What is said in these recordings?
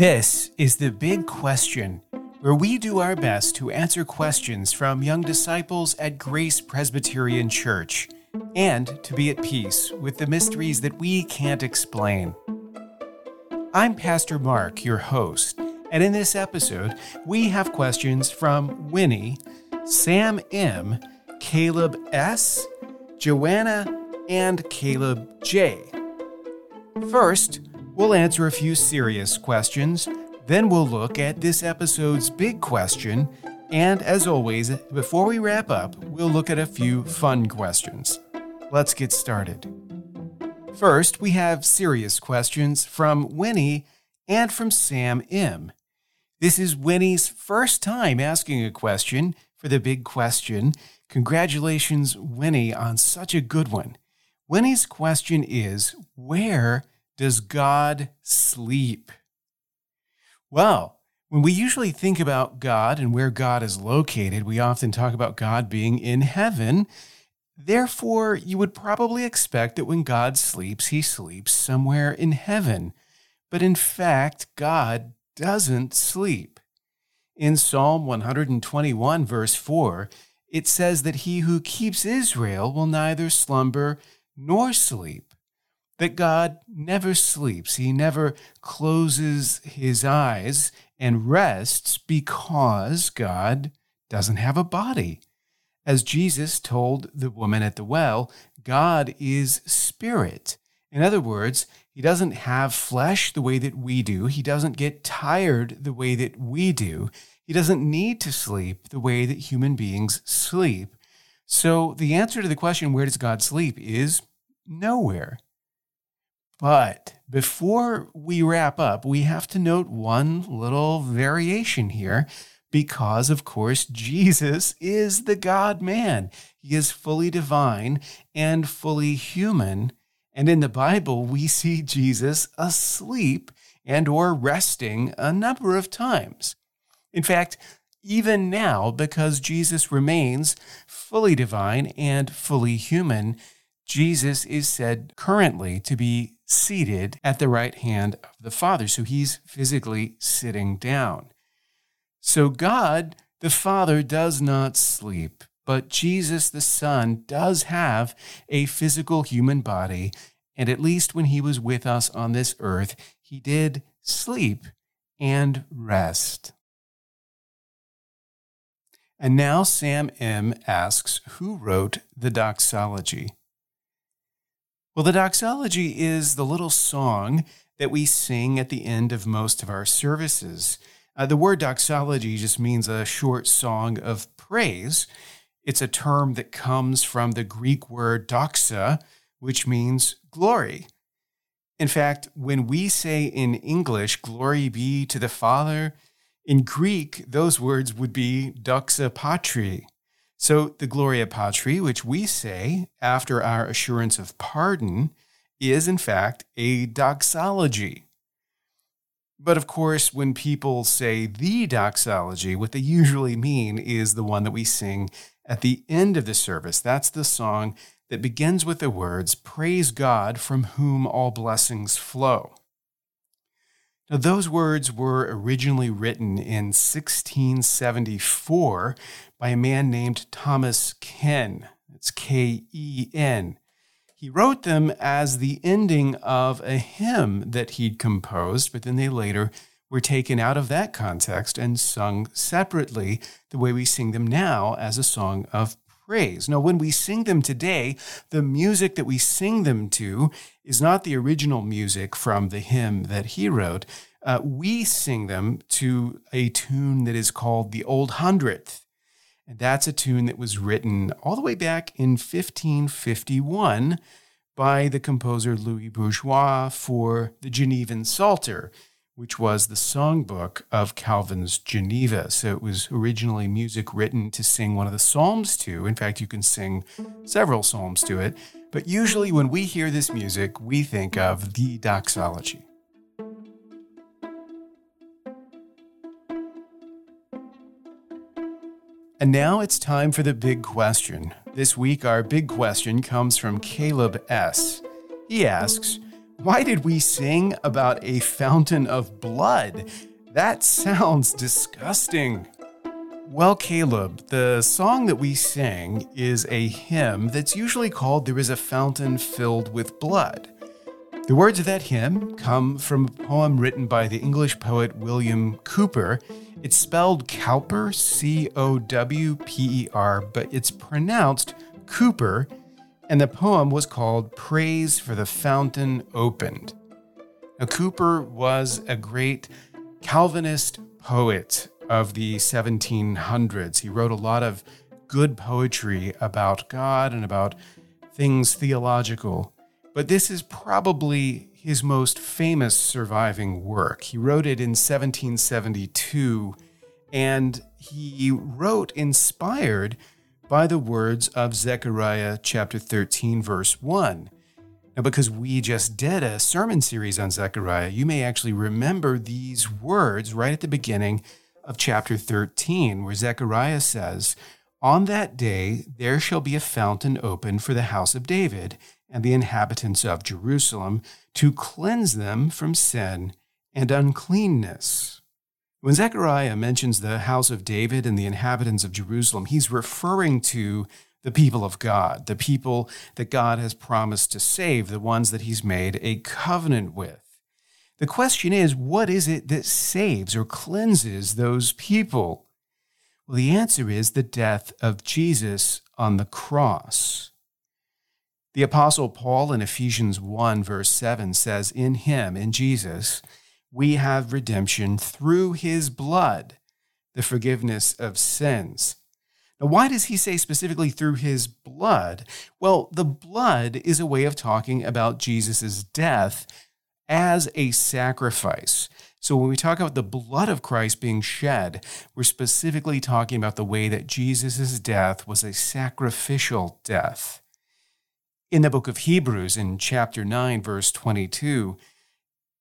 This is the big question, where we do our best to answer questions from young disciples at Grace Presbyterian Church and to be at peace with the mysteries that we can't explain. I'm Pastor Mark, your host, and in this episode, we have questions from Winnie, Sam M., Caleb S., Joanna, and Caleb J. First, we'll answer a few serious questions, then we'll look at this episode's big question, and as always, before we wrap up, we'll look at a few fun questions. Let's get started. First, we have serious questions from Winnie and from Sam M. This is Winnie's first time asking a question for the big question. Congratulations, Winnie, on such a good one. Winnie's question is Where does God sleep? Well, when we usually think about God and where God is located, we often talk about God being in heaven. Therefore, you would probably expect that when God sleeps, he sleeps somewhere in heaven. But in fact, God doesn't sleep. In Psalm 121, verse 4, it says that he who keeps Israel will neither slumber nor sleep that God never sleeps. He never closes his eyes and rests because God doesn't have a body. As Jesus told the woman at the well, God is spirit. In other words, he doesn't have flesh the way that we do. He doesn't get tired the way that we do. He doesn't need to sleep the way that human beings sleep. So the answer to the question, where does God sleep, is nowhere. But before we wrap up, we have to note one little variation here because, of course, Jesus is the God man. He is fully divine and fully human. And in the Bible, we see Jesus asleep and or resting a number of times. In fact, even now, because Jesus remains fully divine and fully human, Jesus is said currently to be seated at the right hand of the Father. So he's physically sitting down. So God, the Father, does not sleep, but Jesus, the Son, does have a physical human body. And at least when he was with us on this earth, he did sleep and rest. And now Sam M. asks who wrote the doxology? Well, the doxology is the little song that we sing at the end of most of our services. Uh, the word doxology just means a short song of praise. It's a term that comes from the Greek word doxa, which means glory. In fact, when we say in English, glory be to the Father, in Greek, those words would be doxa patri, so the Gloria Patri, which we say after our assurance of pardon, is in fact a doxology. But of course, when people say the doxology, what they usually mean is the one that we sing at the end of the service. That's the song that begins with the words, Praise God from whom all blessings flow. Now, those words were originally written in 1674 by a man named Thomas Ken. It's K E N. He wrote them as the ending of a hymn that he'd composed, but then they later were taken out of that context and sung separately, the way we sing them now as a song of praise. Now, when we sing them today, the music that we sing them to is not the original music from the hymn that he wrote. Uh, we sing them to a tune that is called the Old Hundredth. And that's a tune that was written all the way back in 1551 by the composer Louis Bourgeois for the Genevan Psalter which was the songbook of Calvin's Geneva. So it was originally music written to sing one of the Psalms to. In fact, you can sing several Psalms to it. But usually, when we hear this music, we think of the doxology. And now it's time for the big question. This week, our big question comes from Caleb S. He asks, Why did we sing about a fountain of blood? That sounds disgusting. Well, Caleb, the song that we sing is a hymn that's usually called There is a Fountain Filled with Blood. The words of that hymn come from a poem written by the English poet William Cowper. It's spelled Cowper, C O W P E R, but it's pronounced Cooper and the poem was called Praise for the Fountain Opened. Now, Cowper was a great Calvinist poet of the 1700s. He wrote a lot of good poetry about God and about things theological, but this is probably his most famous surviving work. He wrote it in 1772, and he wrote inspired by the words of Zechariah chapter 13, verse 1. Now, because we just did a sermon series on Zechariah, you may actually remember these words right at the beginning of chapter 13, where Zechariah says, On that day there shall be a fountain opened for the house of David and the inhabitants of Jerusalem to cleanse them from sin and uncleanness. When Zechariah mentions the house of David and the inhabitants of Jerusalem, he's referring to the people of God, the people that God has promised to save, the ones that he's made a covenant with. The question is, what is it that saves or cleanses those people? Well, the answer is the death of Jesus on the cross. The Apostle Paul in Ephesians 1, verse 7 says, In him, in Jesus, we have redemption through his blood, the forgiveness of sins. Now, why does he say specifically through his blood? Well, the blood is a way of talking about Jesus' death as a sacrifice. So, when we talk about the blood of Christ being shed, we're specifically talking about the way that Jesus' death was a sacrificial death. In the book of Hebrews, in chapter 9, verse 22,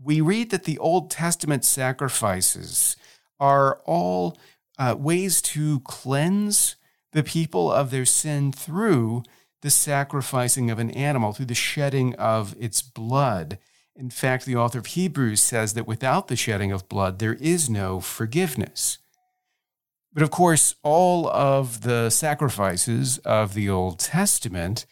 we read that the Old Testament sacrifices are all uh, ways to cleanse the people of their sin through the sacrificing of an animal, through the shedding of its blood. In fact, the author of Hebrews says that without the shedding of blood, there is no forgiveness. But of course, all of the sacrifices of the Old Testament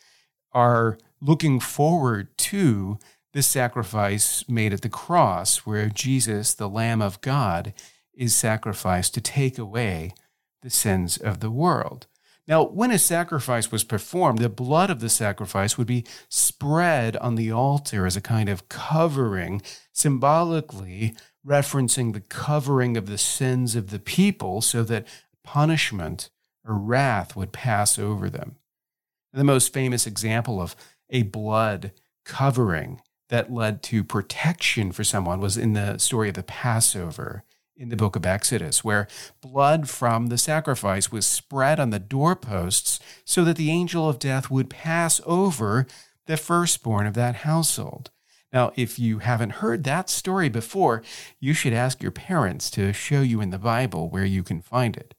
are looking forward to the sacrifice made at the cross, where Jesus, the Lamb of God, is sacrificed to take away the sins of the world. Now, when a sacrifice was performed, the blood of the sacrifice would be spread on the altar as a kind of covering, symbolically referencing the covering of the sins of the people so that punishment or wrath would pass over them. The most famous example of a blood covering that led to protection for someone was in the story of the Passover in the book of Exodus, where blood from the sacrifice was spread on the doorposts so that the angel of death would pass over the firstborn of that household. Now, if you haven't heard that story before, you should ask your parents to show you in the Bible where you can find it.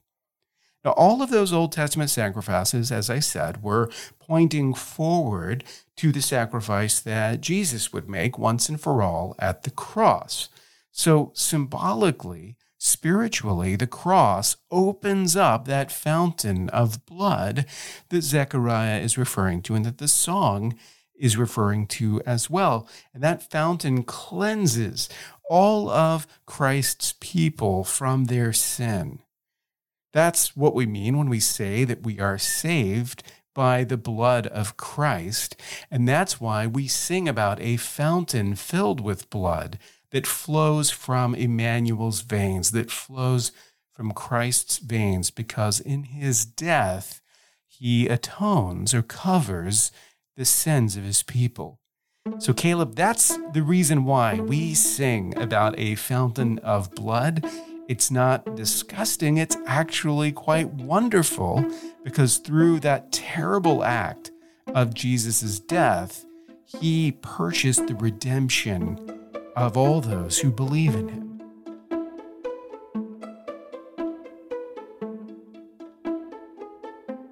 Now, all of those Old Testament sacrifices, as I said, were pointing forward to the sacrifice that Jesus would make once and for all at the cross. So, symbolically, spiritually, the cross opens up that fountain of blood that Zechariah is referring to and that the song is referring to as well. And that fountain cleanses all of Christ's people from their sin. That's what we mean when we say that we are saved by the blood of Christ. And that's why we sing about a fountain filled with blood that flows from Emmanuel's veins, that flows from Christ's veins, because in his death, he atones or covers the sins of his people. So, Caleb, that's the reason why we sing about a fountain of blood it's not disgusting, it's actually quite wonderful because through that terrible act of Jesus' death, he purchased the redemption of all those who believe in him.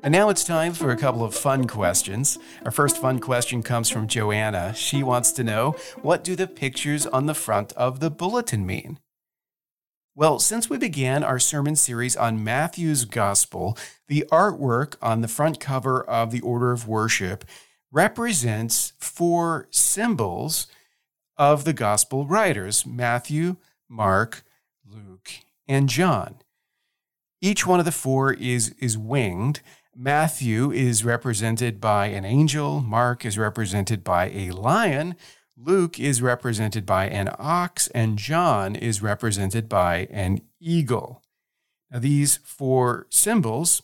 And now it's time for a couple of fun questions. Our first fun question comes from Joanna. She wants to know what do the pictures on the front of the bulletin mean? Well, since we began our sermon series on Matthew's Gospel, the artwork on the front cover of the Order of Worship represents four symbols of the Gospel writers Matthew, Mark, Luke, and John. Each one of the four is, is winged. Matthew is represented by an angel, Mark is represented by a lion, Luke is represented by an ox, and John is represented by an eagle. Now, these four symbols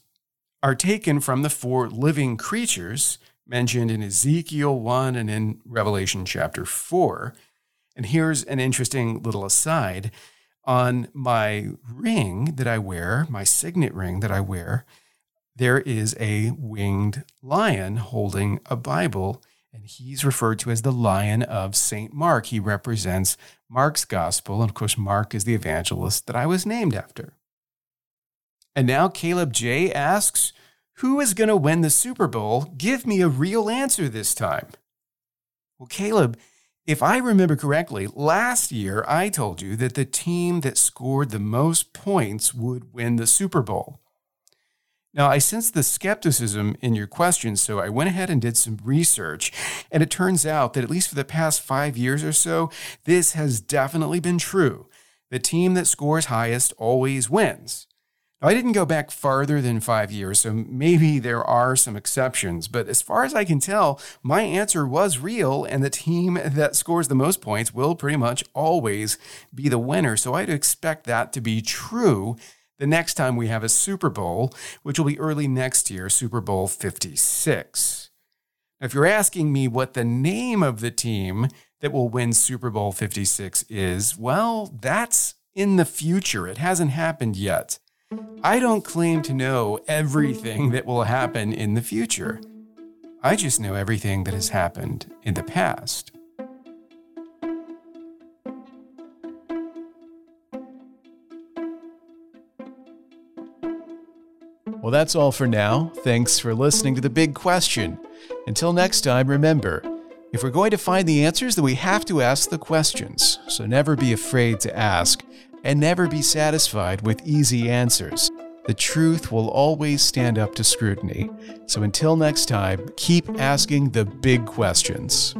are taken from the four living creatures mentioned in Ezekiel 1 and in Revelation chapter 4. And here's an interesting little aside. On my ring that I wear, my signet ring that I wear, there is a winged lion holding a Bible, and he's referred to as the Lion of St. Mark. He represents Mark's gospel, and of course, Mark is the evangelist that I was named after. And now Caleb J asks, Who is going to win the Super Bowl? Give me a real answer this time. Well, Caleb, if I remember correctly, last year I told you that the team that scored the most points would win the Super Bowl. Now, I sense the skepticism in your question, so I went ahead and did some research. And it turns out that, at least for the past five years or so, this has definitely been true. The team that scores highest always wins. Now, I didn't go back farther than five years, so maybe there are some exceptions. But as far as I can tell, my answer was real, and the team that scores the most points will pretty much always be the winner. So I'd expect that to be true the next time we have a Super Bowl, which will be early next year, Super Bowl 56. Now, if you're asking me what the name of the team that will win Super Bowl 56 is, well, that's in the future. It hasn't happened yet. I don't claim to know everything that will happen in the future. I just know everything that has happened in the past. Well, that's all for now. Thanks for listening to The Big Question. Until next time, remember if we're going to find the answers, then we have to ask the questions. So never be afraid to ask, and never be satisfied with easy answers. The truth will always stand up to scrutiny. So until next time, keep asking the big questions.